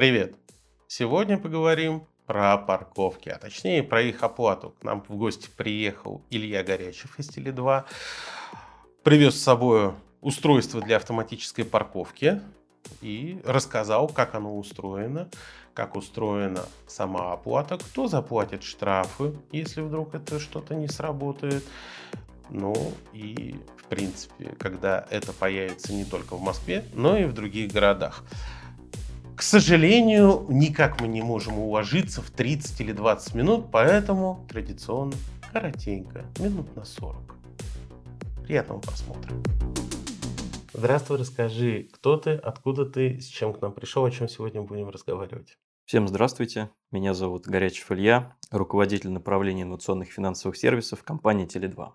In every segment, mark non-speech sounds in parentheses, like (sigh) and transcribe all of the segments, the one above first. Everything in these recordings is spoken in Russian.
Привет! Сегодня поговорим про парковки, а точнее про их оплату. К нам в гости приехал Илья Горячев из Теле2. Привез с собой устройство для автоматической парковки и рассказал, как оно устроено, как устроена сама оплата, кто заплатит штрафы, если вдруг это что-то не сработает. Ну и, в принципе, когда это появится не только в Москве, но и в других городах. К сожалению, никак мы не можем уложиться в 30 или 20 минут, поэтому традиционно коротенько, минут на 40. Приятного просмотра. Здравствуй, расскажи, кто ты, откуда ты, с чем к нам пришел, о чем сегодня будем разговаривать. Всем здравствуйте, меня зовут Горячев Илья, руководитель направления инновационных финансовых сервисов компании Теле2.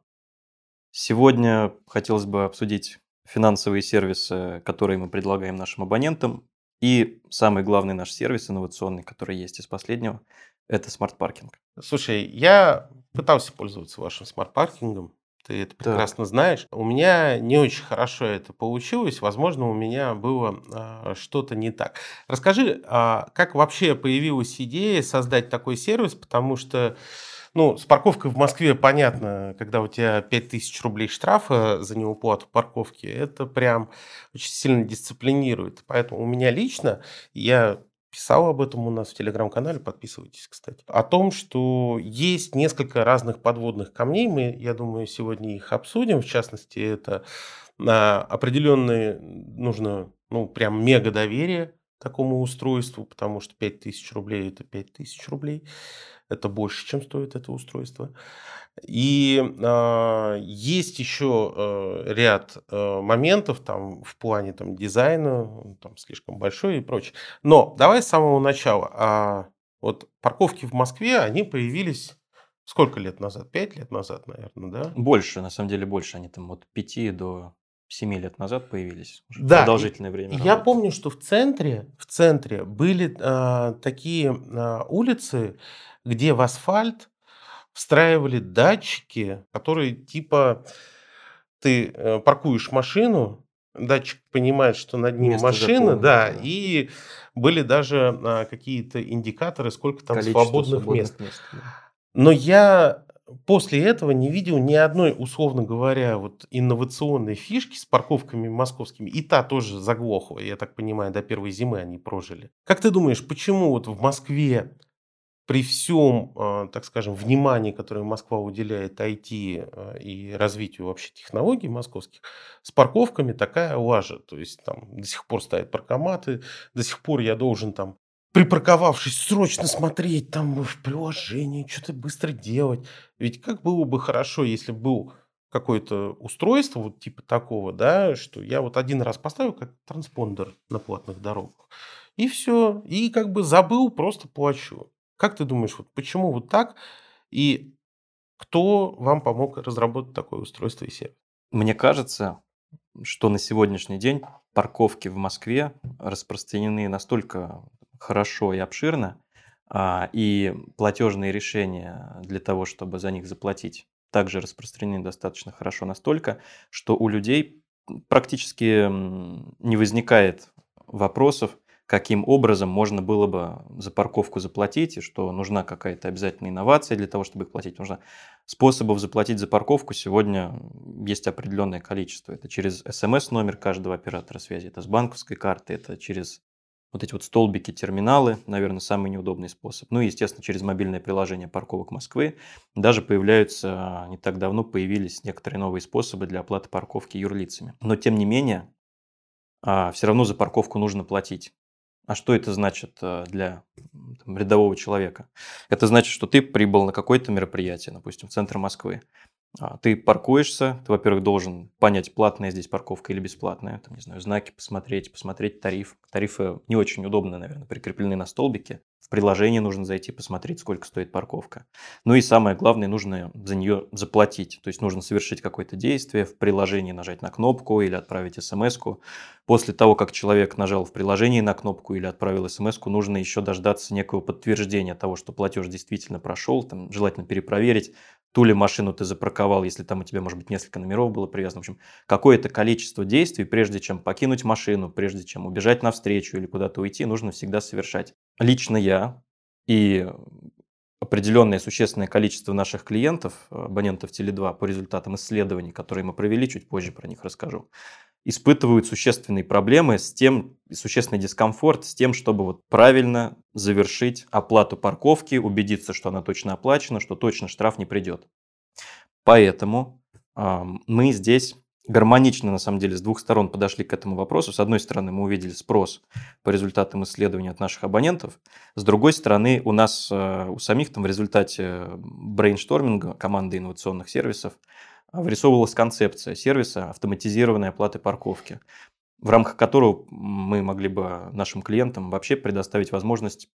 Сегодня хотелось бы обсудить финансовые сервисы, которые мы предлагаем нашим абонентам, и самый главный наш сервис инновационный, который есть из последнего, это смарт-паркинг. Слушай, я пытался пользоваться вашим смарт-паркингом. Ты это прекрасно так. знаешь. У меня не очень хорошо это получилось. Возможно, у меня было а, что-то не так. Расскажи, а, как вообще появилась идея создать такой сервис, потому что ну, с парковкой в Москве понятно, когда у тебя 5000 рублей штрафа за неуплату парковки, это прям очень сильно дисциплинирует. Поэтому у меня лично, я писал об этом у нас в телеграм-канале, подписывайтесь, кстати, о том, что есть несколько разных подводных камней, мы, я думаю, сегодня их обсудим, в частности, это а, определенные, нужно, ну, прям мега доверие такому устройству, потому что 5000 рублей – это 5000 рублей это больше, чем стоит это устройство. И э, есть еще э, ряд э, моментов там в плане там дизайна, там слишком большой и прочее. Но давай с самого начала. А, вот парковки в Москве, они появились сколько лет назад? Пять лет назад, наверное, да? Больше, на самом деле больше. Они там от пяти до семи лет назад появились. Да, продолжительное время. Я работают. помню, что в центре, в центре были э, такие э, улицы, где в асфальт встраивали датчики, которые типа ты э, паркуешь машину, датчик понимает, что над ним Место машина, да, да, и были даже а, какие-то индикаторы, сколько там Количество свободных, свободных мест. мест да. Но я после этого не видел ни одной, условно говоря, вот инновационной фишки с парковками московскими. И та тоже заглохла, я так понимаю, до первой зимы они прожили. Как ты думаешь, почему вот в Москве при всем, а, так скажем, внимании, которое Москва уделяет IT а, и развитию вообще технологий московских, с парковками такая лажа. То есть там до сих пор стоят паркоматы, до сих пор я должен там припарковавшись, срочно смотреть там в приложении, что-то быстро делать. Ведь как было бы хорошо, если был какое-то устройство вот типа такого, да, что я вот один раз поставил как транспондер на платных дорогах, и все, и как бы забыл, просто плачу. Как ты думаешь, вот почему вот так? И кто вам помог разработать такое устройство и сервис? Мне кажется, что на сегодняшний день парковки в Москве распространены настолько хорошо и обширно, а, и платежные решения для того, чтобы за них заплатить, также распространены достаточно хорошо настолько, что у людей практически не возникает вопросов, каким образом можно было бы за парковку заплатить, и что нужна какая-то обязательная инновация для того, чтобы их платить. Нужно способов заплатить за парковку сегодня есть определенное количество. Это через смс-номер каждого оператора связи, это с банковской карты, это через вот эти вот столбики, терминалы, наверное, самый неудобный способ. Ну и, естественно, через мобильное приложение парковок Москвы даже появляются, не так давно появились некоторые новые способы для оплаты парковки юрлицами. Но, тем не менее, а, все равно за парковку нужно платить. А что это значит э, для там, рядового человека? Это значит, что ты прибыл на какое-то мероприятие, допустим, в центр Москвы. А, ты паркуешься, ты, во-первых, должен понять, платная здесь парковка или бесплатная, там, не знаю, знаки посмотреть, посмотреть тариф. Тарифы не очень удобно, наверное, прикреплены на столбике. В приложение нужно зайти, посмотреть, сколько стоит парковка. Ну и самое главное, нужно за нее заплатить. То есть нужно совершить какое-то действие, в приложении нажать на кнопку или отправить смс -ку. После того, как человек нажал в приложении на кнопку или отправил смс нужно еще дождаться некого подтверждения того, что платеж действительно прошел, там, желательно перепроверить, ту ли машину ты запарковал, если там у тебя, может быть, несколько номеров было привязано. В общем, какое-то количество действий, прежде чем покинуть машину, прежде чем убежать навстречу или куда-то уйти, нужно всегда совершать. Лично я и определенное существенное количество наших клиентов, абонентов Теле2, по результатам исследований, которые мы провели, чуть позже про них расскажу, испытывают существенные проблемы с тем, существенный дискомфорт с тем, чтобы вот правильно завершить оплату парковки, убедиться, что она точно оплачена, что точно штраф не придет. Поэтому э, мы здесь гармонично, на самом деле, с двух сторон подошли к этому вопросу. С одной стороны, мы увидели спрос по результатам исследований от наших абонентов. С другой стороны, у нас, э, у самих там в результате брейншторминга команды инновационных сервисов вырисовывалась концепция сервиса автоматизированной оплаты парковки, в рамках которого мы могли бы нашим клиентам вообще предоставить возможность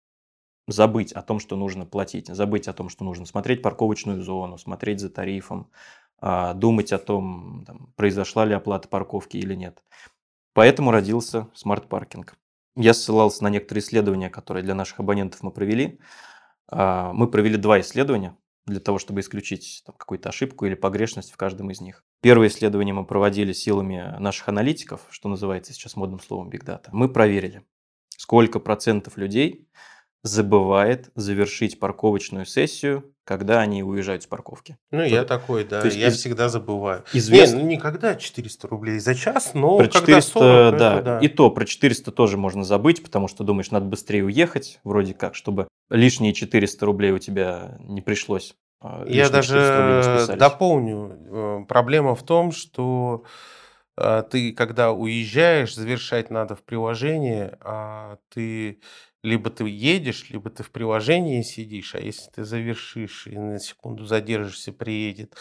забыть о том, что нужно платить, забыть о том, что нужно смотреть парковочную зону, смотреть за тарифом, а, думать о том, там, произошла ли оплата парковки или нет. Поэтому родился смарт-паркинг. Я ссылался на некоторые исследования, которые для наших абонентов мы провели. А, мы провели два исследования для того, чтобы исключить какую-то ошибку или погрешность в каждом из них. Первое исследование мы проводили силами наших аналитиков, что называется сейчас модным словом Big Data. Мы проверили, сколько процентов людей забывает завершить парковочную сессию, когда они уезжают с парковки. Ну, я такой, да. То есть я из... всегда забываю. Известно... Не, ну, никогда 400 рублей за час, но про 400, 40, да. Это, да. И то про 400 тоже можно забыть, потому что думаешь, надо быстрее уехать, вроде как, чтобы лишние 400 рублей у тебя не пришлось. А, Я даже дополню. Э, проблема в том, что э, ты, когда уезжаешь, завершать надо в приложении, а ты либо ты едешь, либо ты в приложении сидишь, а если ты завершишь и на секунду задержишься, приедет,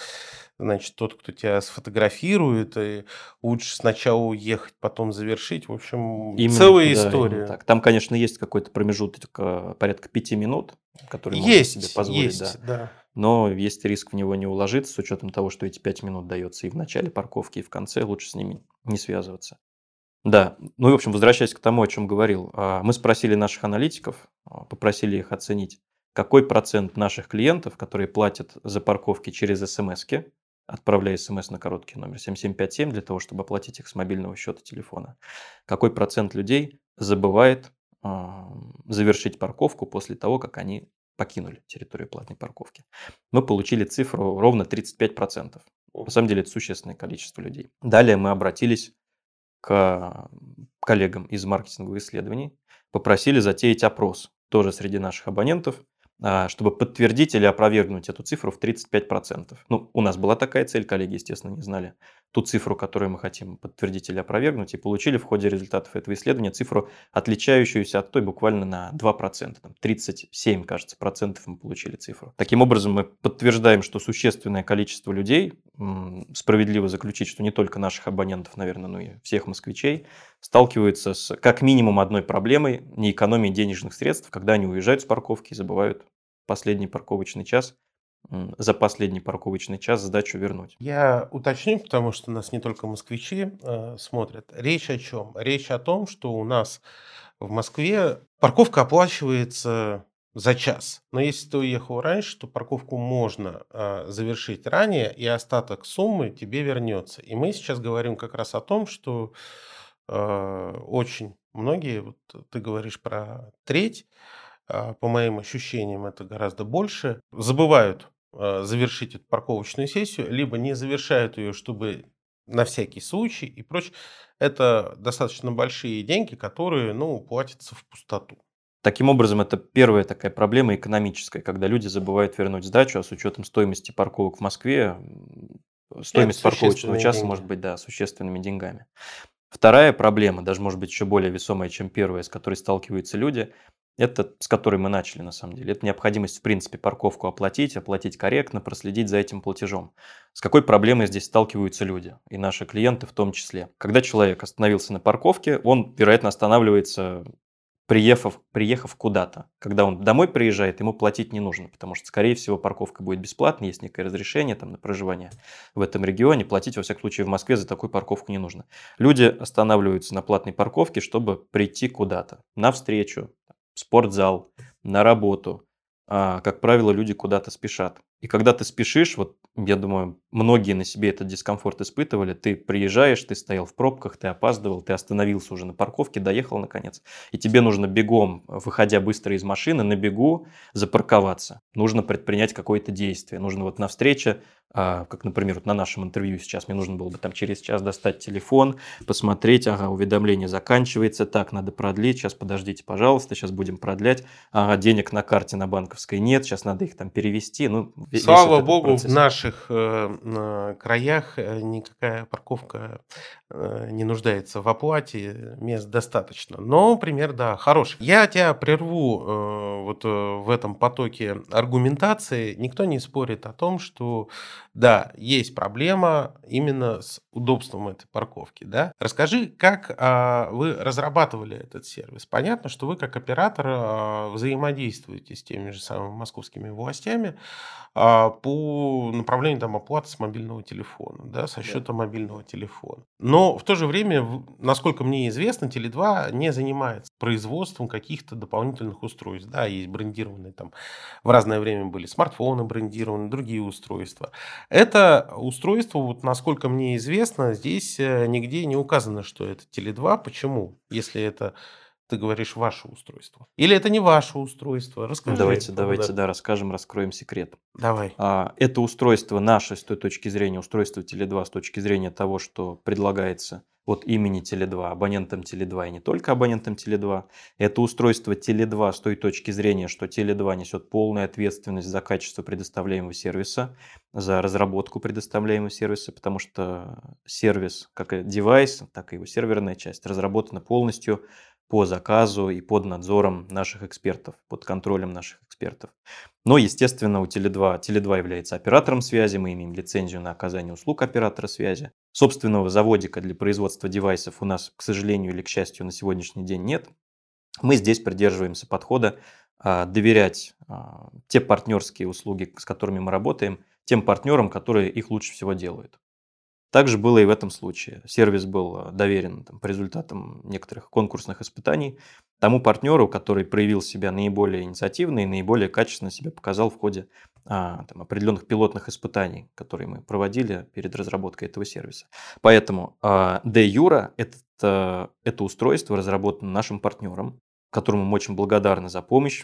значит, тот, кто тебя сфотографирует, и лучше сначала уехать, потом завершить. В общем, именно, целая да, история. Так. Там, конечно, есть какой-то промежуток э, порядка пяти минут, который есть, можно себе позволить. Есть, да. да. Но есть риск в него не уложиться, с учетом того, что эти пять минут дается и в начале парковки, и в конце, лучше с ними не связываться. Да, ну и, в общем, возвращаясь к тому, о чем говорил, а, мы спросили наших аналитиков, а, попросили их оценить, какой процент наших клиентов, которые платят за парковки через смс отправляя смс на короткий номер 7757 для того, чтобы оплатить их с мобильного счета телефона, какой процент людей забывает э, завершить парковку после того, как они покинули территорию платной парковки. Мы получили цифру ровно 35%. На самом деле это существенное количество людей. Далее мы обратились к коллегам из маркетинговых исследований, попросили затеять опрос тоже среди наших абонентов, чтобы подтвердить или опровергнуть эту цифру в 35%. Ну, у нас была такая цель, коллеги, естественно, не знали ту цифру, которую мы хотим подтвердить или опровергнуть, и получили в ходе результатов этого исследования цифру, отличающуюся от той буквально на 2%. Там 37, кажется, процентов мы получили цифру. Таким образом, мы подтверждаем, что существенное количество людей, справедливо заключить, что не только наших абонентов, наверное, но и всех москвичей, сталкиваются с как минимум одной проблемой – не экономией денежных средств, когда они уезжают с парковки и забывают последний парковочный час за последний парковочный час сдачу вернуть. Я уточню, потому что нас не только москвичи э, смотрят. Речь о чем? Речь о том, что у нас в Москве парковка оплачивается за час. Но если ты уехал раньше, то парковку можно э, завершить ранее, и остаток суммы тебе вернется. И мы сейчас говорим как раз о том, что очень многие, вот ты говоришь про треть, э, по моим ощущениям, это гораздо больше, забывают Э, завершить эту парковочную сессию, либо не завершают ее, чтобы на всякий случай и прочее. Это достаточно большие деньги, которые ну, платятся в пустоту. Таким образом, это первая такая проблема экономическая, когда люди забывают вернуть сдачу, а с учетом стоимости парковок в Москве, стоимость парковочного часа деньги. может быть да, существенными деньгами. Вторая проблема, даже может быть еще более весомая, чем первая, с которой сталкиваются люди, это с которой мы начали, на самом деле. Это необходимость, в принципе, парковку оплатить, оплатить корректно, проследить за этим платежом. С какой проблемой здесь сталкиваются люди, и наши клиенты в том числе. Когда человек остановился на парковке, он, вероятно, останавливается, приехав, приехав куда-то. Когда он домой приезжает, ему платить не нужно, потому что, скорее всего, парковка будет бесплатной, есть некое разрешение там, на проживание в этом регионе. Платить, во всяком случае, в Москве за такую парковку не нужно. Люди останавливаются на платной парковке, чтобы прийти куда-то, на встречу, в спортзал, на работу, а, как правило, люди куда-то спешат. И когда ты спешишь, вот я думаю, многие на себе этот дискомфорт испытывали. Ты приезжаешь, ты стоял в пробках, ты опаздывал, ты остановился уже на парковке, доехал наконец. И тебе нужно бегом, выходя быстро из машины, на бегу запарковаться. Нужно предпринять какое-то действие. Нужно вот на встрече, а, как, например, вот на нашем интервью сейчас, мне нужно было бы там через час достать телефон, посмотреть, ага, уведомление заканчивается, так, надо продлить, сейчас подождите, пожалуйста, сейчас будем продлять. Ага, денег на карте на банковской нет, сейчас надо их там перевести. Ну, Слава богу, процесс. в наших э, краях э, никакая парковка э, не нуждается в оплате, мест достаточно. Но пример, да, хороший. Я тебя прерву э, вот э, в этом потоке аргументации. Никто не спорит о том, что да, есть проблема именно с удобством этой парковки. Да? Расскажи, как а, вы разрабатывали этот сервис. Понятно, что вы как оператор а, взаимодействуете с теми же самыми московскими властями а, по направлению там, оплаты с мобильного телефона, да, со счета да. мобильного телефона. Но в то же время, насколько мне известно, Теле2 не занимается производством каких-то дополнительных устройств. Да, есть брендированные там в разное время были смартфоны брендированные, другие устройства. Это устройство, вот насколько мне известно, здесь э, нигде не указано, что это Теле2. Почему? Если это ты говоришь ваше устройство. Или это не ваше устройство? Расскажи. Давайте, давайте, да, расскажем, раскроем секрет. Давай. А, это устройство наше с той точки зрения, устройство Теле2 с точки зрения того, что предлагается от имени Теле2 абонентам Теле2 и не только абонентам Теле2. Это устройство Теле2 с той точки зрения, что Теле2 несет полную ответственность за качество предоставляемого сервиса, за разработку предоставляемого сервиса, потому что сервис, как и девайс, так и его серверная часть, разработана полностью по заказу и под надзором наших экспертов, под контролем наших экспертов. Но, естественно, у Теле2, Теле2 является оператором связи, мы имеем лицензию на оказание услуг оператора связи. Собственного заводика для производства девайсов у нас, к сожалению или к счастью, на сегодняшний день нет. Мы здесь придерживаемся подхода а, доверять а, те партнерские услуги, с которыми мы работаем, тем партнерам, которые их лучше всего делают. Также было и в этом случае. Сервис был э, доверен там, по результатам некоторых конкурсных испытаний тому партнеру, который проявил себя наиболее инициативно и наиболее качественно себя показал в ходе а, там, определенных пилотных испытаний, которые мы проводили перед разработкой этого сервиса. Поэтому а, де юра это, это устройство разработано нашим партнером, которому мы очень благодарны за помощь.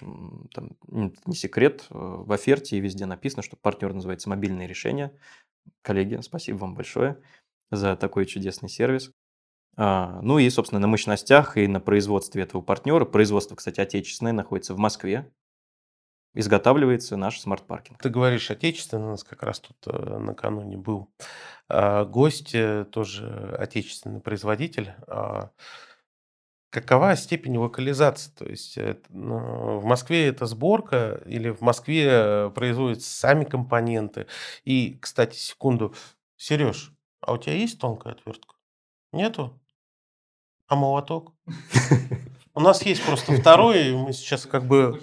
Там, не секрет, э, в оферте и везде написано, что партнер называется «Мобильные решения». Коллеги, спасибо вам большое за такой чудесный сервис. А, ну и, собственно, на мощностях и на производстве этого партнера, производство, кстати, отечественное, находится в Москве, изготавливается наш смарт-паркинг. Ты говоришь отечественный, у нас как раз тут э, накануне был а, гость, э, тоже отечественный производитель. Какова степень локализации? То есть это, ну, в Москве это сборка или в Москве э, производятся сами компоненты? И, кстати, секунду, Сереж, а у тебя есть тонкая отвертка? Нету? А молоток? У нас есть просто (laughs) второй, мы сейчас как бы...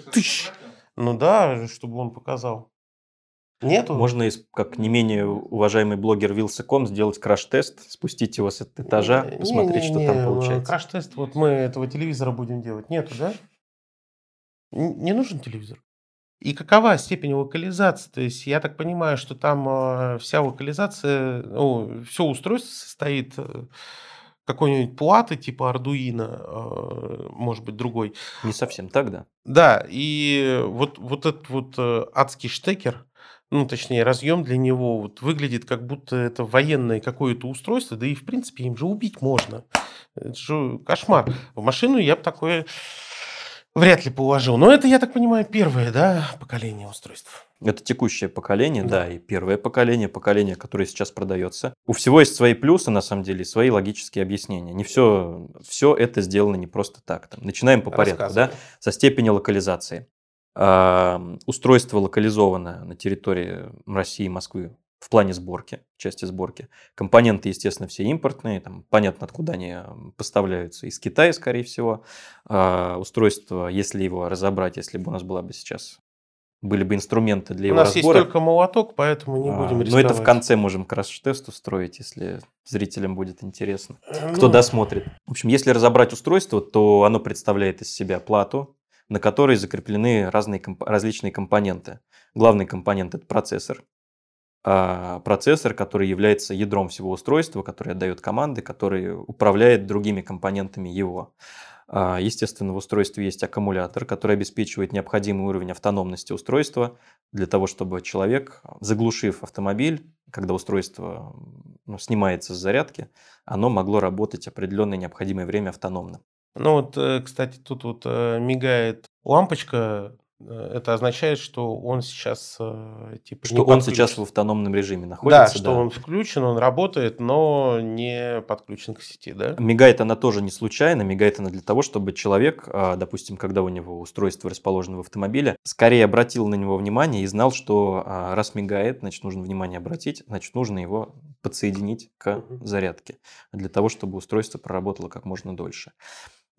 Ну да, чтобы он показал. Нету? Можно, как не менее уважаемый блогер Вилсаком, сделать краш-тест, спустить его с этажа, не, посмотреть, не, не, что там получается. Краш-тест, вот мы этого телевизора будем делать. Нету, да? Не нужен телевизор? И какова степень локализации? То есть я так понимаю, что там э, вся локализация, ну, все устройство состоит э, какой-нибудь платы типа э, может быть, другой. Не совсем так, да? Да, и вот, вот этот вот адский штекер, ну, точнее, разъем для него вот выглядит как будто это военное какое-то устройство, да и, в принципе, им же убить можно. Это же кошмар. В машину я бы такое вряд ли положил. Но это, я так понимаю, первое, да, поколение устройств. Это текущее поколение, да. да, и первое поколение, поколение, которое сейчас продается. У всего есть свои плюсы, на самом деле, свои логические объяснения. Не все, все это сделано не просто так. Там, начинаем по порядку, да, со степени локализации устройство локализовано на территории России и Москвы в плане сборки, части сборки. Компоненты, естественно, все импортные, там понятно, откуда они поставляются, из Китая, скорее всего. А устройство, если его разобрать, если бы у нас была бы сейчас были бы инструменты для его разбора. У нас разбора. есть только молоток, поэтому не будем рисковать. Но это в конце можем краш-тест устроить, если зрителям будет интересно. Кто ну... досмотрит. В общем, если разобрать устройство, то оно представляет из себя плату, на которой закреплены разные, различные компоненты. Главный компонент – это процессор, а процессор, который является ядром всего устройства, который отдает команды, который управляет другими компонентами его. А, естественно, в устройстве есть аккумулятор, который обеспечивает необходимый уровень автономности устройства для того, чтобы человек, заглушив автомобиль, когда устройство ну, снимается с зарядки, оно могло работать определенное необходимое время автономно. Ну вот, э, кстати, тут вот э, мигает лампочка Э, это означает, что он сейчас типа Что он сейчас в автономном режиме находится. Да, что да. он включен, он работает, но не подключен к сети, да? Мигает она тоже не случайно, мигает она для того, чтобы человек, а, допустим, когда у него устройство расположено в автомобиле, скорее обратил на него внимание и знал, что а, раз мигает, значит, нужно внимание обратить, значит, нужно его подсоединить к зарядке для того, чтобы устройство проработало как можно дольше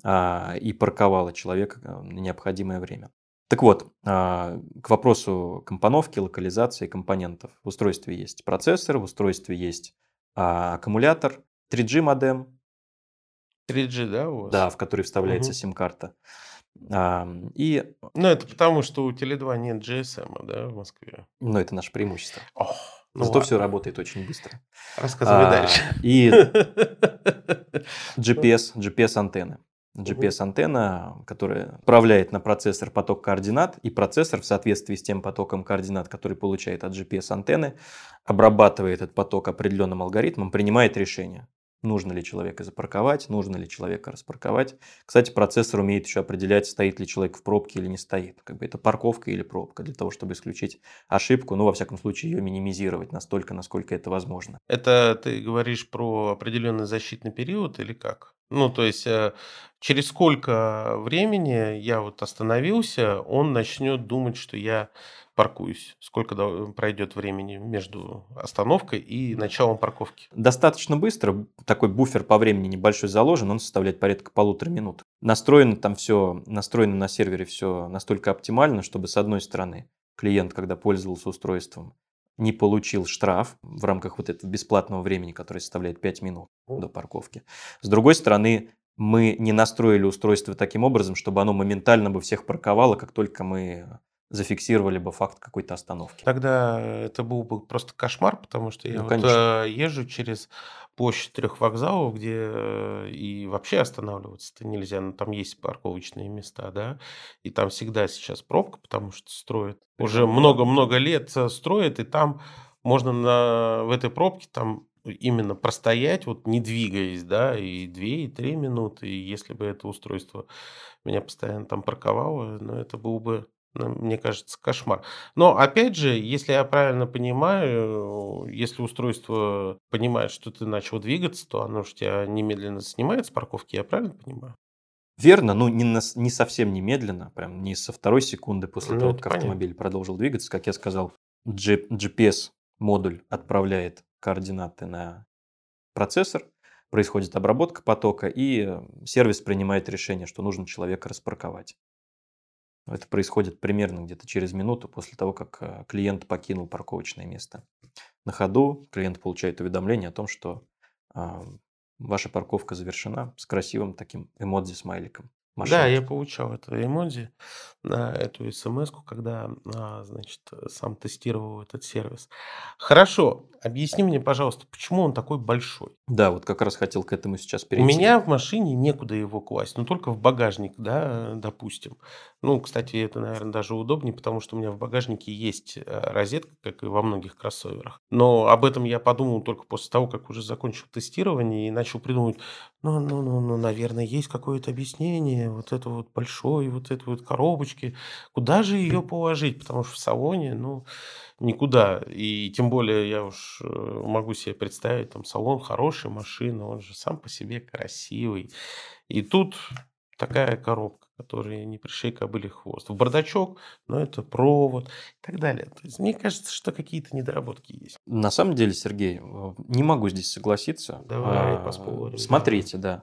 и парковало человека на необходимое время. Так вот, а, к вопросу компоновки, локализации компонентов. В устройстве есть процессор, в устройстве есть а, аккумулятор, 3G модем. 3G, да, у вас? Да, в который вставляется угу. сим-карта. А, и... Ну, это потому, что у Теле2 нет GSM, да, в Москве. Ну, это наше преимущество. Ох, ну Зато ладно. все работает очень быстро. Рассказывай а, дальше. И (laughs) GPS, GPS-антенны. GPS-антенна, которая управляет на процессор поток координат, и процессор в соответствии с тем потоком координат, который получает от GPS-антенны, обрабатывает этот поток определенным алгоритмом, принимает решение, нужно ли человека запарковать, нужно ли человека распарковать. Кстати, процессор умеет еще определять, стоит ли человек в пробке или не стоит. Как бы это парковка или пробка, для того, чтобы исключить ошибку, ну, во всяком случае, ее минимизировать настолько, насколько это возможно. Это ты говоришь про определенный защитный период или как? Ну, то есть, э, через сколько времени я вот остановился, он начнет думать, что я паркуюсь? Сколько пройдет времени между остановкой и началом парковки? Достаточно быстро. Такой буфер по времени небольшой заложен, он составляет порядка полутора минут. Настроено там все, настроено на сервере все настолько оптимально, чтобы с одной стороны клиент, когда пользовался устройством, не получил штраф в рамках вот этого бесплатного времени, которое составляет 5 минут до парковки. С другой стороны, мы не настроили устройство таким образом, чтобы оно моментально бы всех парковало, как только мы зафиксировали бы факт какой-то остановки. Тогда это был бы просто кошмар, потому что я ну, вот э, езжу через площадь трех вокзалов, где э, и вообще останавливаться-то нельзя, но там есть парковочные места, да, и там всегда сейчас пробка, потому что строят. Уже много-много лет э, строят, и там можно на, в этой пробке там именно простоять, вот не двигаясь, да, и две, и три минуты, и если бы это устройство меня постоянно там парковало, ну, это был бы мне кажется, кошмар. Но опять же, если я правильно понимаю, если устройство понимает, что ты начал двигаться, то оно же тебя немедленно снимает с парковки, я правильно понимаю? Верно, ну не, на, не совсем немедленно, прям не со второй секунды после ну, того, как понятно. автомобиль продолжил двигаться. Как я сказал, GPS-модуль отправляет координаты на процессор, происходит обработка потока, и сервис принимает решение, что нужно человека распарковать. Это происходит примерно где-то через минуту после того, как э, клиент покинул парковочное место. На ходу клиент получает уведомление о том, что ваша парковка завершена с красивым таким эмодзи-смайликом. Да, я получал это эмодзи на эту смс когда, а, значит, сам тестировал этот сервис. Хорошо, объясни мне, пожалуйста, почему он такой большой? Да, вот как раз хотел к этому сейчас перейти. У меня в машине некуда его класть, но только в багажник, да, допустим. Ну, кстати, это, наверное, даже удобнее, потому что у меня в багажнике есть э, розетка, как и во многих кроссоверах. Но об этом я подумал только после того, как уже закончил тестирование и начал придумывать, ну, ну, ну, ну наверное, есть какое-то объяснение, вот это вот большой, вот этой вот коробочки. Куда же ее положить? Потому что в салоне, ну, никуда. И тем более я уж э, могу себе представить, там салон хороший, машина, он же сам по себе красивый. И тут такая коробка, которая не пришей кобыли хвост. В бардачок, но это провод и так далее. То есть мне кажется, что какие-то недоработки есть. На самом деле, Сергей, э, не могу здесь согласиться. Давай а, поспорим. Смотрите, да. А,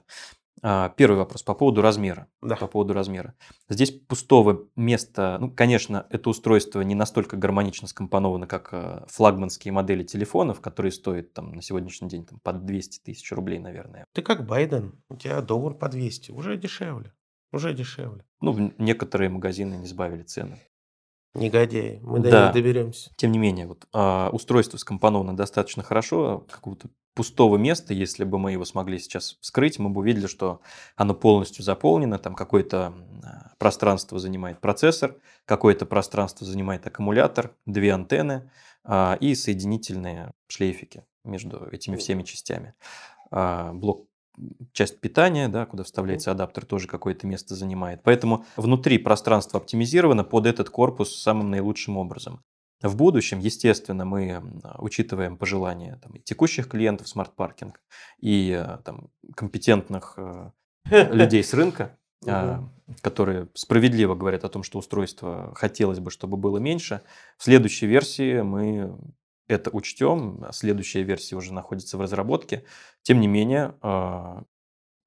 первый вопрос по поводу размера. Да. По поводу размера. Здесь пустого места, ну, конечно, это устройство не настолько гармонично скомпоновано, как э, флагманские модели телефонов, которые стоят там на сегодняшний день там, под 200 тысяч рублей, наверное. Ты как Байден, у тебя доллар по 200, уже дешевле. Уже дешевле. Ну, некоторые магазины не сбавили цены. Негодяи, мы до да. них доберемся. Тем не менее, вот а, устройство скомпоновано достаточно хорошо, какого-то пустого места, если бы мы его смогли сейчас вскрыть, мы бы увидели, что оно полностью заполнено, там какое-то пространство занимает процессор, какое-то пространство занимает аккумулятор, две антенны а, и соединительные шлейфики между этими всеми частями. А, блок часть питания, да, куда вставляется адаптер, тоже какое-то место занимает. Поэтому внутри пространство оптимизировано под этот корпус самым наилучшим образом. В будущем, естественно, мы учитываем пожелания там, текущих клиентов смарт-паркинг и э, там, компетентных э, (laughs) людей с рынка, а, которые справедливо говорят о том, что устройство хотелось бы, чтобы было меньше. В следующей версии мы это учтем. Следующая версия уже находится в разработке. Тем не менее, а,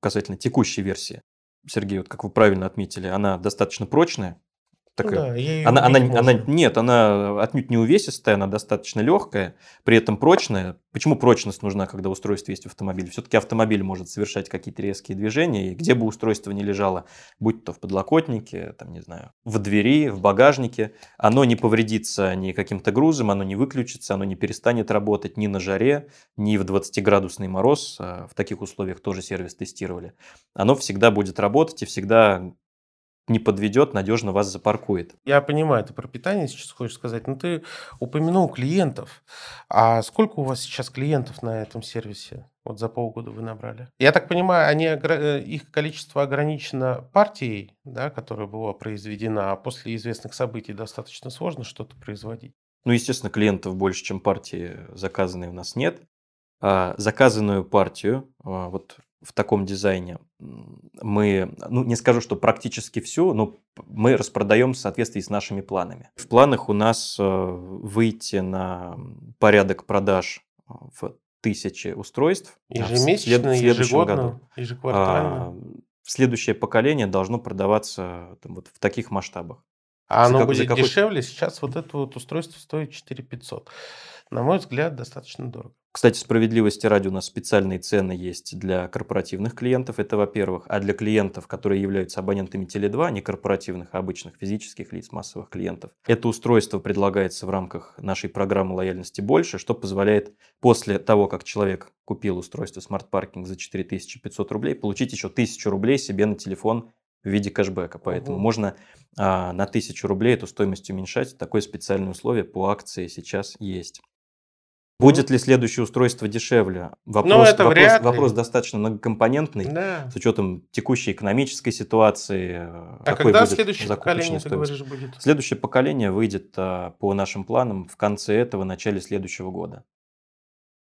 касательно текущей версии, Сергей, вот как вы правильно отметили, она достаточно прочная, такая. Да, она, она, она, нет, она отнюдь не увесистая, она достаточно легкая, при этом прочная. Почему прочность нужна, когда устройство есть в автомобиле? Все-таки автомобиль может совершать какие-то резкие движения, и где бы устройство ни лежало, будь то в подлокотнике, там, не знаю, в двери, в багажнике, оно не повредится ни каким-то грузом, оно не выключится, оно не перестанет работать ни на жаре, ни в 20-градусный мороз. А в таких условиях тоже сервис тестировали. Оно всегда будет работать и всегда не подведет, надежно вас запаркует. Я понимаю, ты про питание сейчас хочешь сказать, но ты упомянул клиентов. А сколько у вас сейчас клиентов на этом сервисе? Вот за полгода вы набрали. Я так понимаю, они, э, их количество ограничено партией, да, которая была произведена, а после известных событий достаточно сложно что-то производить. Ну, естественно, клиентов больше, чем партии заказанные у нас нет. А заказанную партию, а, вот в таком дизайне мы, ну не скажу, что практически всю, но мы распродаем в соответствии с нашими планами. В планах у нас э, выйти на порядок продаж э, в тысячи устройств ежемесячно, в след, в ежегодно, году. ежеквартально. А, следующее поколение должно продаваться там, вот в таких масштабах. А оно как, будет какой... дешевле? Сейчас вот это вот устройство стоит 4 500. На мой взгляд, достаточно дорого. Кстати, справедливости ради у нас специальные цены есть для корпоративных клиентов, это во-первых. А для клиентов, которые являются абонентами Теле2, не корпоративных, а обычных физических лиц, массовых клиентов, это устройство предлагается в рамках нашей программы лояльности больше, что позволяет после того, как человек купил устройство Smart Parking за 4500 рублей, получить еще 1000 рублей себе на телефон в виде кэшбэка. Поэтому угу. можно а, на 1000 рублей эту стоимость уменьшать. Такое специальное условие по акции сейчас есть. Будет ли следующее устройство дешевле? Вопрос, ну, это вопрос, вопрос достаточно многокомпонентный, да. с учетом текущей экономической ситуации. А какой когда следующее поколение, ты говоришь, будет? Следующее поколение выйдет а, по нашим планам в конце этого, начале следующего года.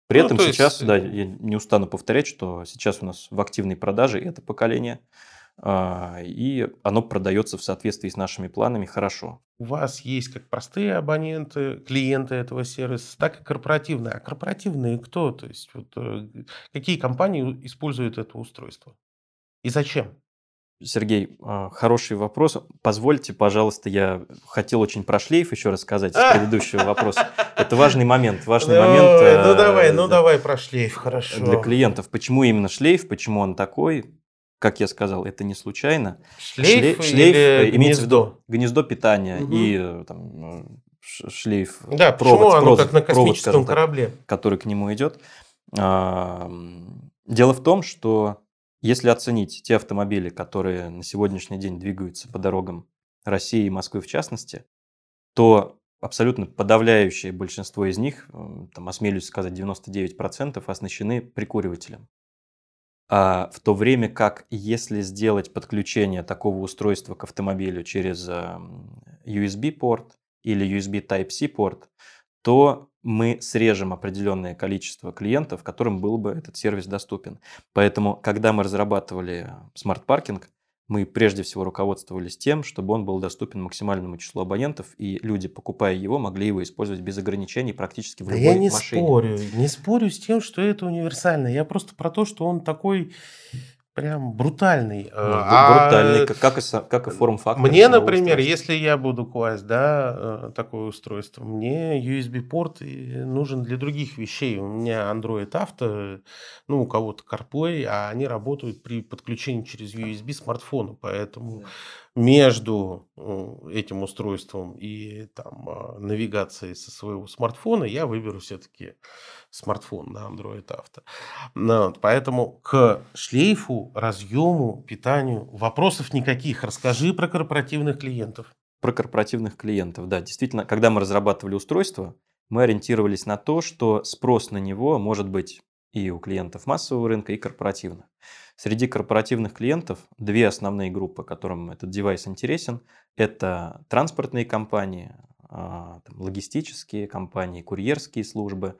При ну, этом сейчас, есть... да, я не устану повторять, что сейчас у нас в активной продаже это поколение – а, и оно продается в соответствии с нашими планами хорошо. У вас есть как простые абоненты, клиенты этого сервиса, так и корпоративные. А корпоративные кто? То есть вот, э, какие компании используют это устройство? И зачем? Сергей, а, хороший вопрос. Позвольте, пожалуйста, я хотел очень про шлейф еще рассказать с (laughs) предыдущего вопроса. Это важный момент, важный момент. Ну э, давай, ну давай про шлейф, хорошо. Для клиентов. Почему именно шлейф, почему он такой? Как я сказал, это не случайно. Шлейф, Шле- шлейф или имеется гнездо? гнездо питания угу. и э, там, э, шлейф. Да, провод, почему оно провод, как на космическом провод, корабле, так, который к нему идет. А, дело в том, что если оценить те автомобили, которые на сегодняшний день двигаются по дорогам России и Москвы в частности, то абсолютно подавляющее большинство из них, там, осмелюсь сказать, 99% оснащены прикуривателем. А в то время как если сделать подключение такого устройства к автомобилю через USB-порт или USB Type-C порт, то мы срежем определенное количество клиентов, которым был бы этот сервис доступен. Поэтому, когда мы разрабатывали смарт-паркинг, мы прежде всего руководствовались тем, чтобы он был доступен максимальному числу абонентов, и люди, покупая его, могли его использовать без ограничений практически в любой да я не машине. спорю, не спорю с тем, что это универсально. Я просто про то, что он такой прям брутальный. Ну, а, брутальный, как, как, и, как и форм-фактор. Мне, например, если я буду класть да, э, такое устройство, мне USB-порт нужен для других вещей. У меня Android Auto, ну, у кого-то CarPlay, а они работают при подключении через USB смартфона. Поэтому да. Между э, этим устройством и там, а, навигацией со своего смартфона я выберу все-таки смартфон на Android Auto. Ну, вот, поэтому к шлейфу, разъему, питанию вопросов никаких. Расскажи про корпоративных клиентов. Про корпоративных клиентов, да. Действительно, когда мы разрабатывали устройство, мы ориентировались на то, что спрос на него может быть и у клиентов массового рынка, и корпоративных. Среди корпоративных клиентов две основные группы, которым этот девайс интересен, это транспортные компании, а, логистические компании, курьерские службы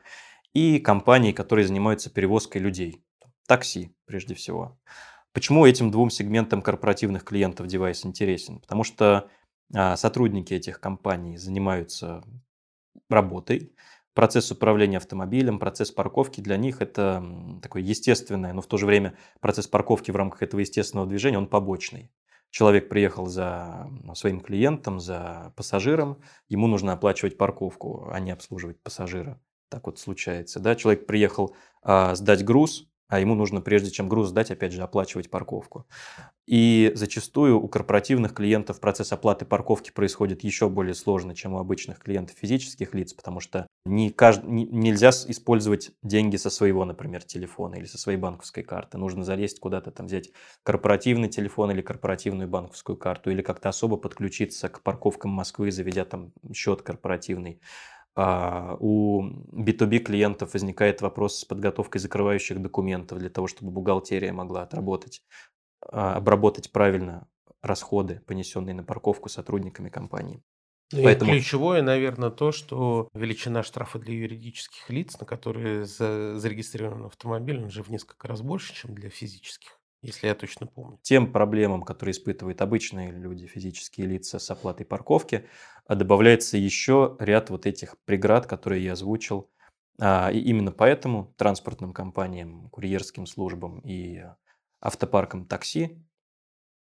и компании, которые занимаются перевозкой людей. Такси, прежде всего. Почему этим двум сегментам корпоративных клиентов девайс интересен? Потому что а, сотрудники этих компаний занимаются работой, процесс управления автомобилем, процесс парковки для них это такое естественное, но в то же время процесс парковки в рамках этого естественного движения, он побочный. Человек приехал за своим клиентом, за пассажиром, ему нужно оплачивать парковку, а не обслуживать пассажира так вот случается, да, человек приехал а, сдать груз, а ему нужно, прежде чем груз сдать, опять же, оплачивать парковку. И зачастую у корпоративных клиентов процесс оплаты парковки происходит еще более сложно, чем у обычных клиентов физических лиц, потому что не кажд... не, нельзя использовать деньги со своего, например, телефона или со своей банковской карты. Нужно залезть куда-то там взять корпоративный телефон или корпоративную банковскую карту, или как-то особо подключиться к парковкам Москвы, заведя там счет корпоративный. А у B2B клиентов возникает вопрос с подготовкой закрывающих документов для того, чтобы бухгалтерия могла отработать, а, обработать правильно расходы, понесенные на парковку сотрудниками компании. И Поэтому... ключевое, наверное, то, что величина штрафа для юридических лиц, на которые зарегистрирован автомобиль, он же в несколько раз больше, чем для физических если я точно помню. Тем проблемам, которые испытывают обычные люди, физические лица с оплатой парковки, добавляется еще ряд вот этих преград, которые я озвучил. А, и именно поэтому транспортным компаниям, курьерским службам и автопаркам такси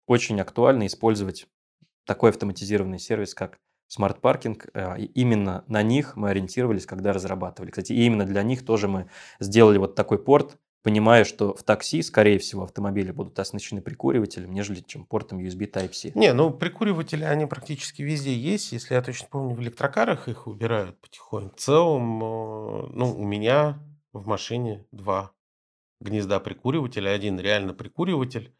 очень актуально использовать такой автоматизированный сервис, как смарт-паркинг. А, и именно на них мы ориентировались, когда разрабатывали. Кстати, именно для них тоже мы сделали вот такой порт, понимая, что в такси, скорее всего, автомобили будут оснащены прикуривателем, нежели чем портом USB Type-C. Не, ну прикуриватели, они практически везде есть. Если я точно помню, в электрокарах их убирают потихоньку. В целом, э, ну, у меня в машине два гнезда прикуривателя. Один реально прикуриватель,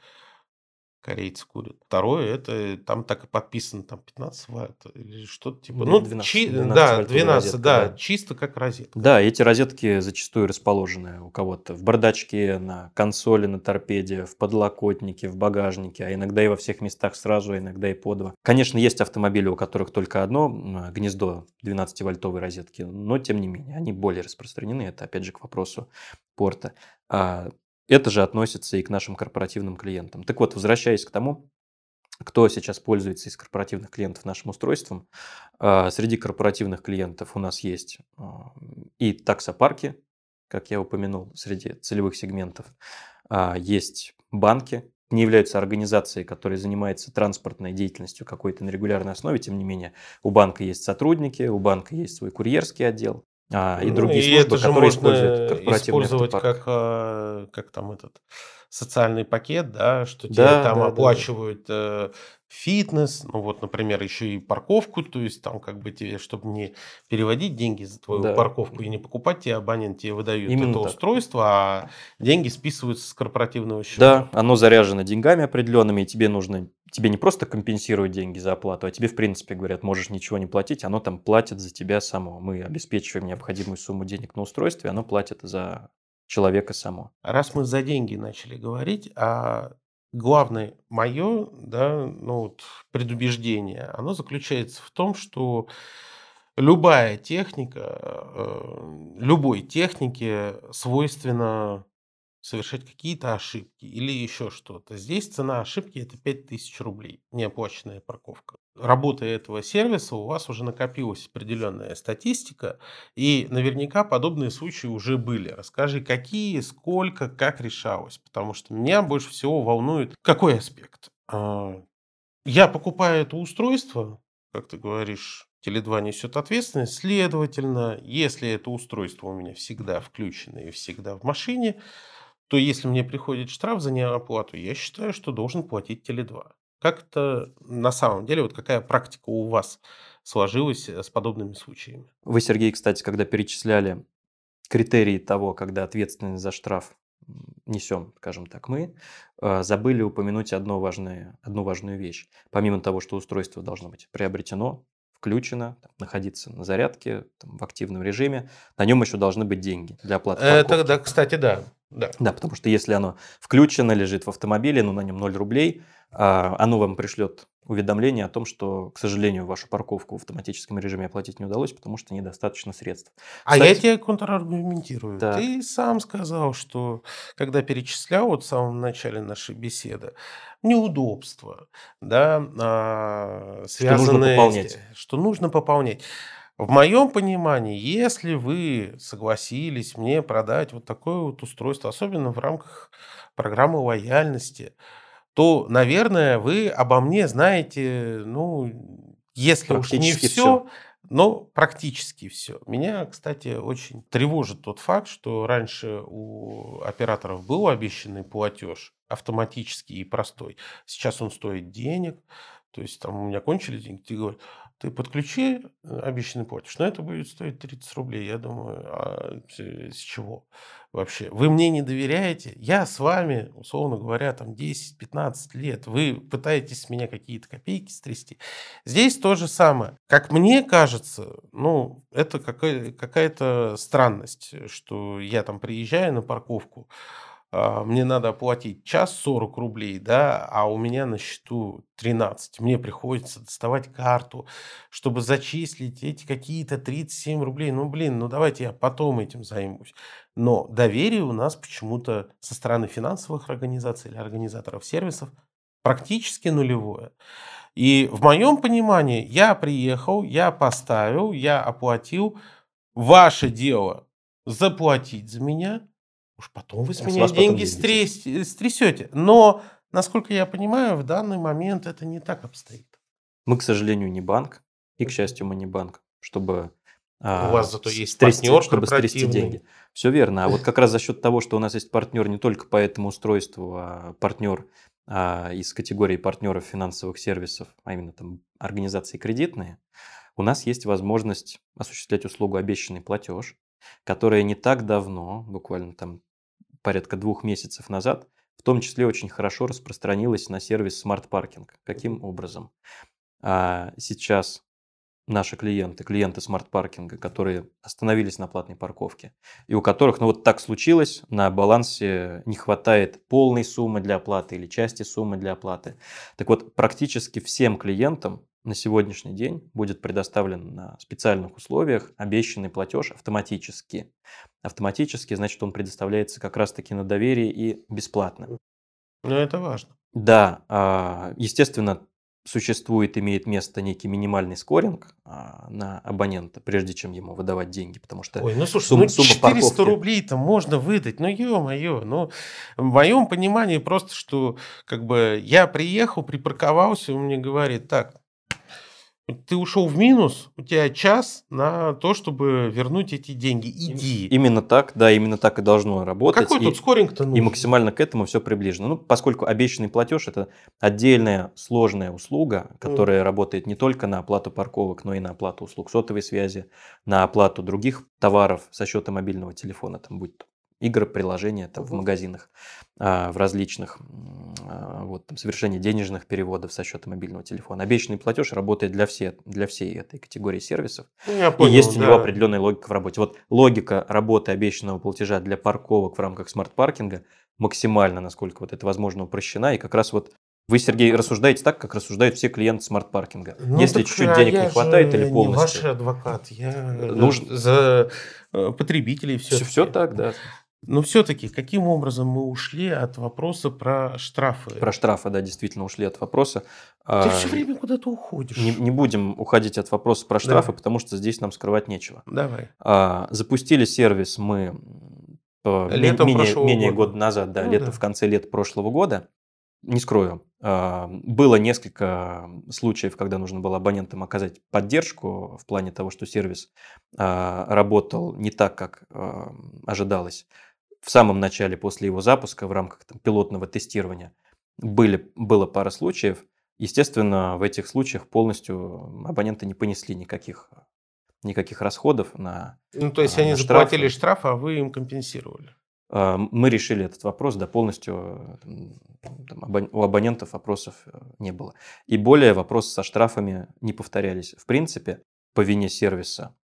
корейцы курят. Второе, это там так и подписано, там 15 ватт или что-то типа. Ну, 12, чи, 12 да, 12, розетка, да, да, чисто как розетка. Да, эти розетки зачастую расположены у кого-то в бардачке, на консоли, на торпеде, в подлокотнике, в багажнике, а иногда и во всех местах сразу, а иногда и по два. Конечно, есть автомобили, у которых только одно гнездо 12-вольтовой розетки, но тем не менее, они более распространены. Это опять же к вопросу порта. А это же относится и к нашим корпоративным клиентам. Так вот, возвращаясь к тому, кто сейчас пользуется из корпоративных клиентов нашим устройством. А, среди корпоративных клиентов у нас есть а, и таксопарки, как я упомянул, среди целевых сегментов. А, есть банки, не являются организацией, которая занимается транспортной деятельностью какой-то на регулярной основе, тем не менее у банка есть сотрудники, у банка есть свой курьерский отдел, а, и ну, другие и службы, это которые используют корпоративный использовать как, а, как там этот социальный пакет, да, что тебе да, там да, оплачивают да. Э, фитнес, ну вот, например, еще и парковку, то есть там как бы тебе, чтобы не переводить деньги за твою да. парковку и не покупать тебе, абонент тебе выдают Именно это так. устройство, а деньги списываются с корпоративного счета. Да, оно заряжено деньгами определенными, и тебе нужно тебе не просто компенсируют деньги за оплату, а тебе, в принципе, говорят, можешь ничего не платить, оно там платит за тебя само. Мы обеспечиваем необходимую сумму денег на устройстве, оно платит за человека само. Раз мы за деньги начали говорить, а главное мое, да, ну вот предубеждение, оно заключается в том, что любая техника, э, любой технике свойственно совершать какие-то ошибки или еще что-то. Здесь цена ошибки это 5000 рублей, неоплаченная парковка. Работая этого сервиса, у вас уже накопилась определенная статистика, и наверняка подобные случаи уже были. Расскажи, какие, сколько, как решалось, потому что меня больше всего волнует какой аспект. А, я покупаю это устройство, как ты говоришь, Теле2 несет ответственность. Следовательно, если это устройство у меня всегда включено и всегда в машине, то если мне приходит штраф за неоплату, я считаю, что должен платить Теле2. Как это на самом деле, вот какая практика у вас сложилась э, с подобными случаями? Вы, Сергей, кстати, когда перечисляли критерии того, когда ответственность за штраф несем, скажем так, мы, э, забыли упомянуть одно важное, одну важную вещь. Помимо того, что устройство должно быть приобретено, включено, там, находиться на зарядке, там, в активном режиме, на нем еще должны быть деньги для оплаты. Это, да, кстати, да. Да. да, потому что если оно включено, лежит в автомобиле, ну на нем 0 рублей, а, оно вам пришлет уведомление о том, что, к сожалению, вашу парковку в автоматическом режиме оплатить не удалось, потому что недостаточно средств. А Кстати, я тебе контраргументирую. Да. Ты сам сказал, что когда перечислял вот в самом начале нашей беседы, неудобства, да, а, связанные что нужно пополнять. Что нужно пополнять. В моем понимании, если вы согласились мне продать вот такое вот устройство, особенно в рамках программы лояльности, то, наверное, вы обо мне знаете, ну, если уж не все, все, но практически все. Меня, кстати, очень тревожит тот факт, что раньше у операторов был обещанный платеж автоматический и простой. Сейчас он стоит денег. То есть там у меня кончились деньги, ты говоришь, ты подключи э, обещанный платеж, но это будет стоить 30 рублей. Я думаю, а с чего вообще? Вы мне не доверяете? Я с вами, условно говоря, там 10-15 лет. Вы пытаетесь с меня какие-то копейки стрясти. Здесь то же самое. Как мне кажется, ну, это какая-то странность, что я там приезжаю на парковку, мне надо оплатить час 40 рублей, да, а у меня на счету 13. Мне приходится доставать карту, чтобы зачислить эти какие-то 37 рублей. Ну, блин, ну давайте я потом этим займусь. Но доверие у нас почему-то со стороны финансовых организаций или организаторов сервисов практически нулевое. И в моем понимании я приехал, я поставил, я оплатил. Ваше дело заплатить за меня – Уж потом вы с меня деньги стряс, стрясете. Но, насколько я понимаю, в данный момент это не так обстоит. Мы, к сожалению, не банк. И, к счастью, мы не банк, чтобы у а, вас зато есть стрясти, партнер чтобы стрясти деньги. Все верно. А вот как раз за счет того, что у нас есть партнер не только по этому устройству, а партнер а, из категории партнеров финансовых сервисов, а именно там организации кредитные, у нас есть возможность осуществлять услугу обещанный платеж, которая не так давно, буквально там порядка двух месяцев назад, в том числе очень хорошо распространилась на сервис Smart Parking. Каким образом? А сейчас наши клиенты, клиенты смарт-паркинга, которые остановились на платной парковке, и у которых, ну вот так случилось, на балансе не хватает полной суммы для оплаты или части суммы для оплаты. Так вот, практически всем клиентам на сегодняшний день будет предоставлен на специальных условиях обещанный платеж автоматически. Автоматически, значит, он предоставляется как раз-таки на доверие и бесплатно. Ну, это важно. Да, а, естественно, существует, имеет место некий минимальный скоринг а, на абонента, прежде чем ему выдавать деньги, потому что Ой, ну слушай, сумма, ну 400 парковки... рублей-то можно выдать, ну ё-моё, ну в моем понимании просто, что как бы я приехал, припарковался, он мне говорит, так, ты ушел в минус, у тебя час на то, чтобы вернуть эти деньги. Иди. Именно так, да, именно так и должно работать. Какой и, тут скоринг-то нужен? И максимально к этому все приближено. Ну, поскольку обещанный платеж – это отдельная сложная услуга, которая mm. работает не только на оплату парковок, но и на оплату услуг сотовой связи, на оплату других товаров со счета мобильного телефона, там будь игры, приложения там, в магазинах, а, в различных, а, вот, там, совершение денежных переводов со счета мобильного телефона. Обещанный платеж работает для, все, для всей этой категории сервисов. Ну, я понял, и есть у него определенная логика в работе. Вот логика работы обещанного платежа для парковок в рамках смарт-паркинга максимально, насколько вот это возможно, упрощена. И как раз вот вы, Сергей, рассуждаете так, как рассуждают все клиенты смарт-паркинга. Ну, Если чуть-чуть а денег не хватает или полностью. Я не ваш адвокат, я нужен... за э, потребителей все. Все, все так, да. Но все-таки, каким образом мы ушли от вопроса про штрафы? Про штрафы, да, действительно ушли от вопроса. Ты а, все время куда-то уходишь. Не, не будем уходить от вопроса про штрафы, да. потому что здесь нам скрывать нечего. Давай. А, запустили сервис мы Летом менее, менее года. года назад, да, ну, лето да. в конце лета прошлого года. Не скрою, а, было несколько случаев, когда нужно было абонентам оказать поддержку в плане того, что сервис работал не так, как ожидалось. В самом начале, после его запуска, в рамках там, пилотного тестирования, были, было пара случаев. Естественно, в этих случаях полностью абоненты не понесли никаких, никаких расходов на Ну, то есть они штрафы. заплатили штраф, а вы им компенсировали? А, мы решили этот вопрос, да, полностью там, у абонентов вопросов э, не было. И более вопросы со штрафами не повторялись. В принципе, по вине сервиса.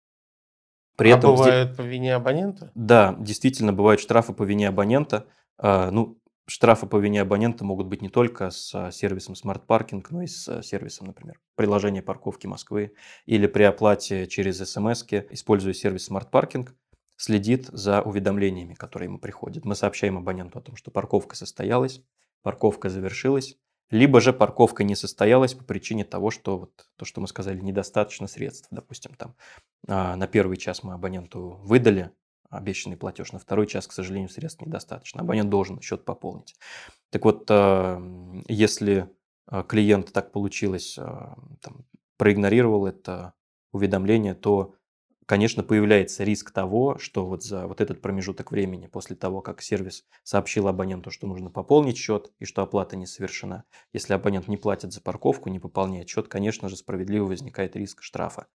При а этом бывает здесь... по вине абонента? Да, действительно, бывают штрафы по вине абонента. А, ну, штрафы по вине абонента могут быть не только с сервисом Smart Parking, но и с сервисом, например, приложения парковки Москвы или при оплате через смс, используя сервис Smart Parking – следит за уведомлениями, которые ему приходят. Мы сообщаем абоненту о том, что парковка состоялась, парковка завершилась, либо же парковка не состоялась по причине того, что вот то, что мы сказали, недостаточно средств. Допустим, там а, на первый час мы абоненту выдали обещанный платеж, на второй час, к сожалению, средств недостаточно. Абонент должен счет пополнить. Так вот, а, если а, клиент так получилось, там, проигнорировал это уведомление, то конечно, появляется риск того, что вот за вот этот промежуток времени после того, как сервис сообщил абоненту, что нужно пополнить счет и что оплата не совершена, если абонент не платит за парковку, не пополняет счет, конечно же, справедливо возникает риск штрафа.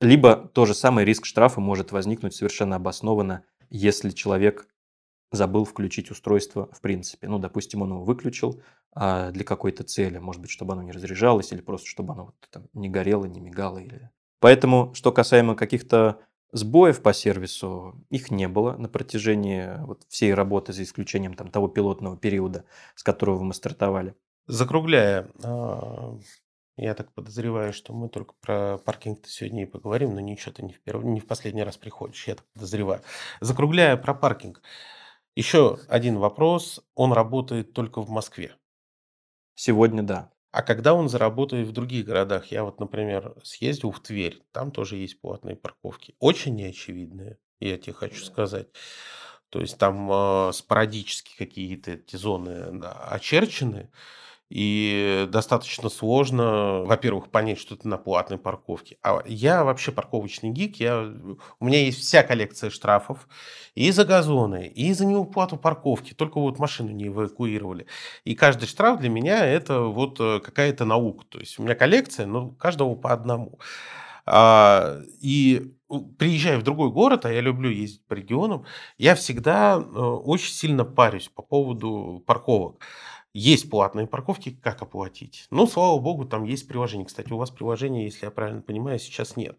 Либо то же самое риск штрафа может возникнуть совершенно обоснованно, если человек забыл включить устройство в принципе. Ну, допустим, он его выключил а для какой-то цели, может быть, чтобы оно не разряжалось или просто чтобы оно вот, там, не горело, не мигало или Поэтому, что касаемо каких-то сбоев по сервису, их не было на протяжении вот всей работы, за исключением там, того пилотного периода, с которого мы стартовали. Закругляя, а, я так подозреваю, что мы только про паркинг-то сегодня и поговорим, но ничего, ты не в, перв... не в последний раз приходишь, я так подозреваю. Закругляя про паркинг, еще один вопрос. Он работает только в Москве? Сегодня да. А когда он заработает в других городах? Я вот, например, съездил в Тверь, там тоже есть платные парковки. Очень неочевидные, я тебе хочу сказать. То есть там э, спорадически какие-то эти зоны да, очерчены. И достаточно сложно, во-первых, понять, что ты на платной парковке. А я вообще парковочный гик. Я, у меня есть вся коллекция штрафов и за газоны, и за неуплату парковки. Только вот машину не эвакуировали. И каждый штраф для меня это вот э, какая-то наука. То есть у меня коллекция, но каждого по одному. А, и приезжая в другой город, а я люблю ездить по регионам, я всегда э, очень сильно парюсь по поводу парковок. Есть платные парковки, как оплатить? Ну, слава богу, там есть приложение. Кстати, у вас приложение, если я правильно понимаю, сейчас нет.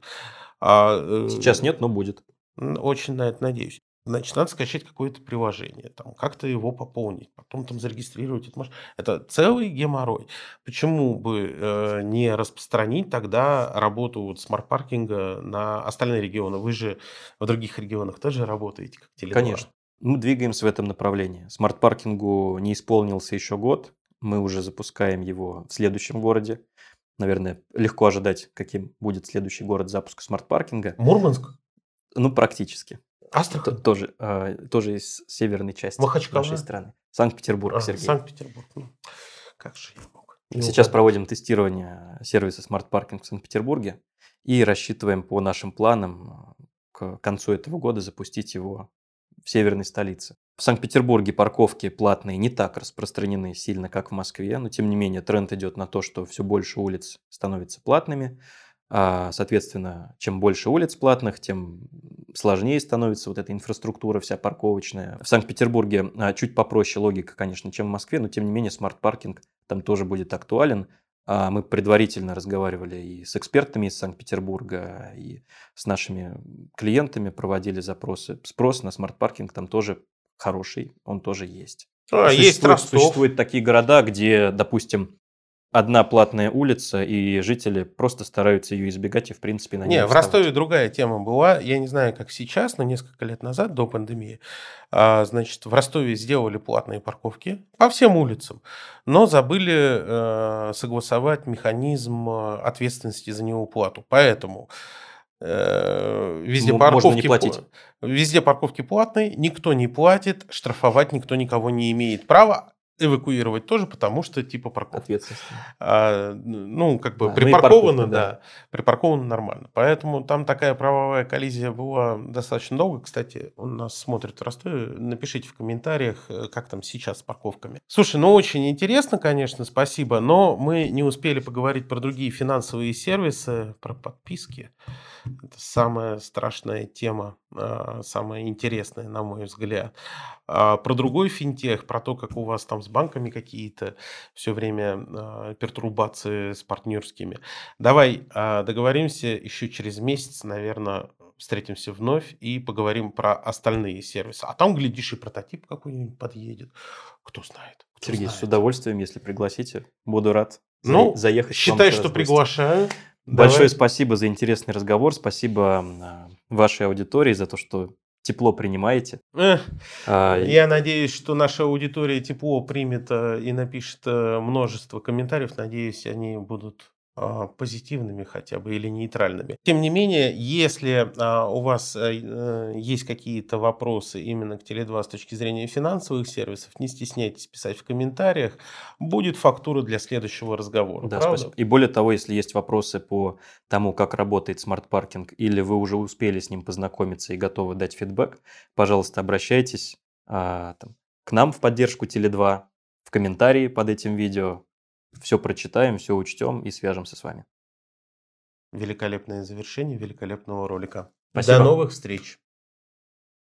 А, э, сейчас нет, но будет. Очень на это надеюсь. Значит, надо скачать какое-то приложение, там, как-то его пополнить, потом там зарегистрировать эту машину. Это целый геморрой. Почему бы э, не распространить тогда работу вот смарт-паркинга на остальные регионы? Вы же в других регионах тоже работаете, как Теле2. Конечно. Мы двигаемся в этом направлении. Смарт-паркингу не исполнился еще год. Мы уже запускаем его в следующем городе. Наверное, легко ожидать, каким будет следующий город запуска смарт-паркинга. Мурманск? Ну, практически. Астрахань? Тоже, э, тоже из северной части Махачкала? нашей страны. Санкт-Петербург, а, Сергей. Санкт-Петербург. Ну, как же я мог? Сейчас проводим тестирование сервиса смарт-паркинг в Санкт-Петербурге и рассчитываем по нашим планам к концу этого года запустить его в северной столице. В Санкт-Петербурге парковки платные не так распространены сильно, как в Москве, но тем не менее тренд идет на то, что все больше улиц становятся платными. А, соответственно, чем больше улиц платных, тем сложнее становится вот эта инфраструктура вся парковочная. В Санкт-Петербурге а, чуть попроще логика, конечно, чем в Москве, но тем не менее Smart Parking там тоже будет актуален. А мы предварительно разговаривали и с экспертами из Санкт-Петербурга, и с нашими клиентами проводили запросы. Спрос на Smart Parking там тоже хороший, он тоже есть. А, существует, есть Существуют такие города, где, допустим, одна платная улица, и жители просто стараются ее избегать и, в принципе, на ней Не, в Ростове другая тема была. Я не знаю, как сейчас, но несколько лет назад, до пандемии, а, значит, в Ростове сделали платные парковки по всем улицам, но забыли э, согласовать механизм э, ответственности за неуплату. Поэтому э, везде парковки Можно не платить. Везде парковки платные, никто не платит, штрафовать никто никого не имеет права эвакуировать тоже, потому что типа парковка. А, ну, как бы да, припарковано, да, да, припарковано нормально. Поэтому там такая правовая коллизия была достаточно долго. Кстати, он нас смотрит в Ростове. Напишите в комментариях, э, как там сейчас с парковками. Слушай, ну очень интересно, конечно, спасибо, но мы не успели поговорить про другие финансовые сервисы, про подписки. Это самая страшная тема, а, самая интересная, на мой взгляд. А про другой финтех, про то, как у вас там с банками какие-то все время а, пертурбации с партнерскими. Давай договоримся еще через месяц, наверное, встретимся вновь и поговорим про остальные сервисы. А там, глядишь, и прототип какой-нибудь подъедет. Кто знает. Кто Сергей, знает. с удовольствием, если пригласите, буду рад ну, заехать. Считай, что приглашаю. Большое спасибо за интересный разговор. Спасибо а, вашей аудитории за то, что тепло принимаете. Эх, а, я надеюсь, что наша аудитория тепло примет а, и напишет а, множество комментариев. Надеюсь, они будут позитивными хотя бы или нейтральными. Тем не менее, если а, у вас э, есть какие-то вопросы именно к Теле2 с точки зрения финансовых сервисов, не стесняйтесь писать в комментариях. Будет фактура для следующего разговора. Да, правда? спасибо. И более того, если есть вопросы по тому, как работает Smart Parking, или вы уже успели с ним познакомиться и готовы дать feedback, пожалуйста, обращайтесь а, там, к нам в поддержку Tele2 в комментарии под этим видео все прочитаем, все учтем и свяжемся с вами. Великолепное завершение великолепного ролика. Спасибо. До новых встреч.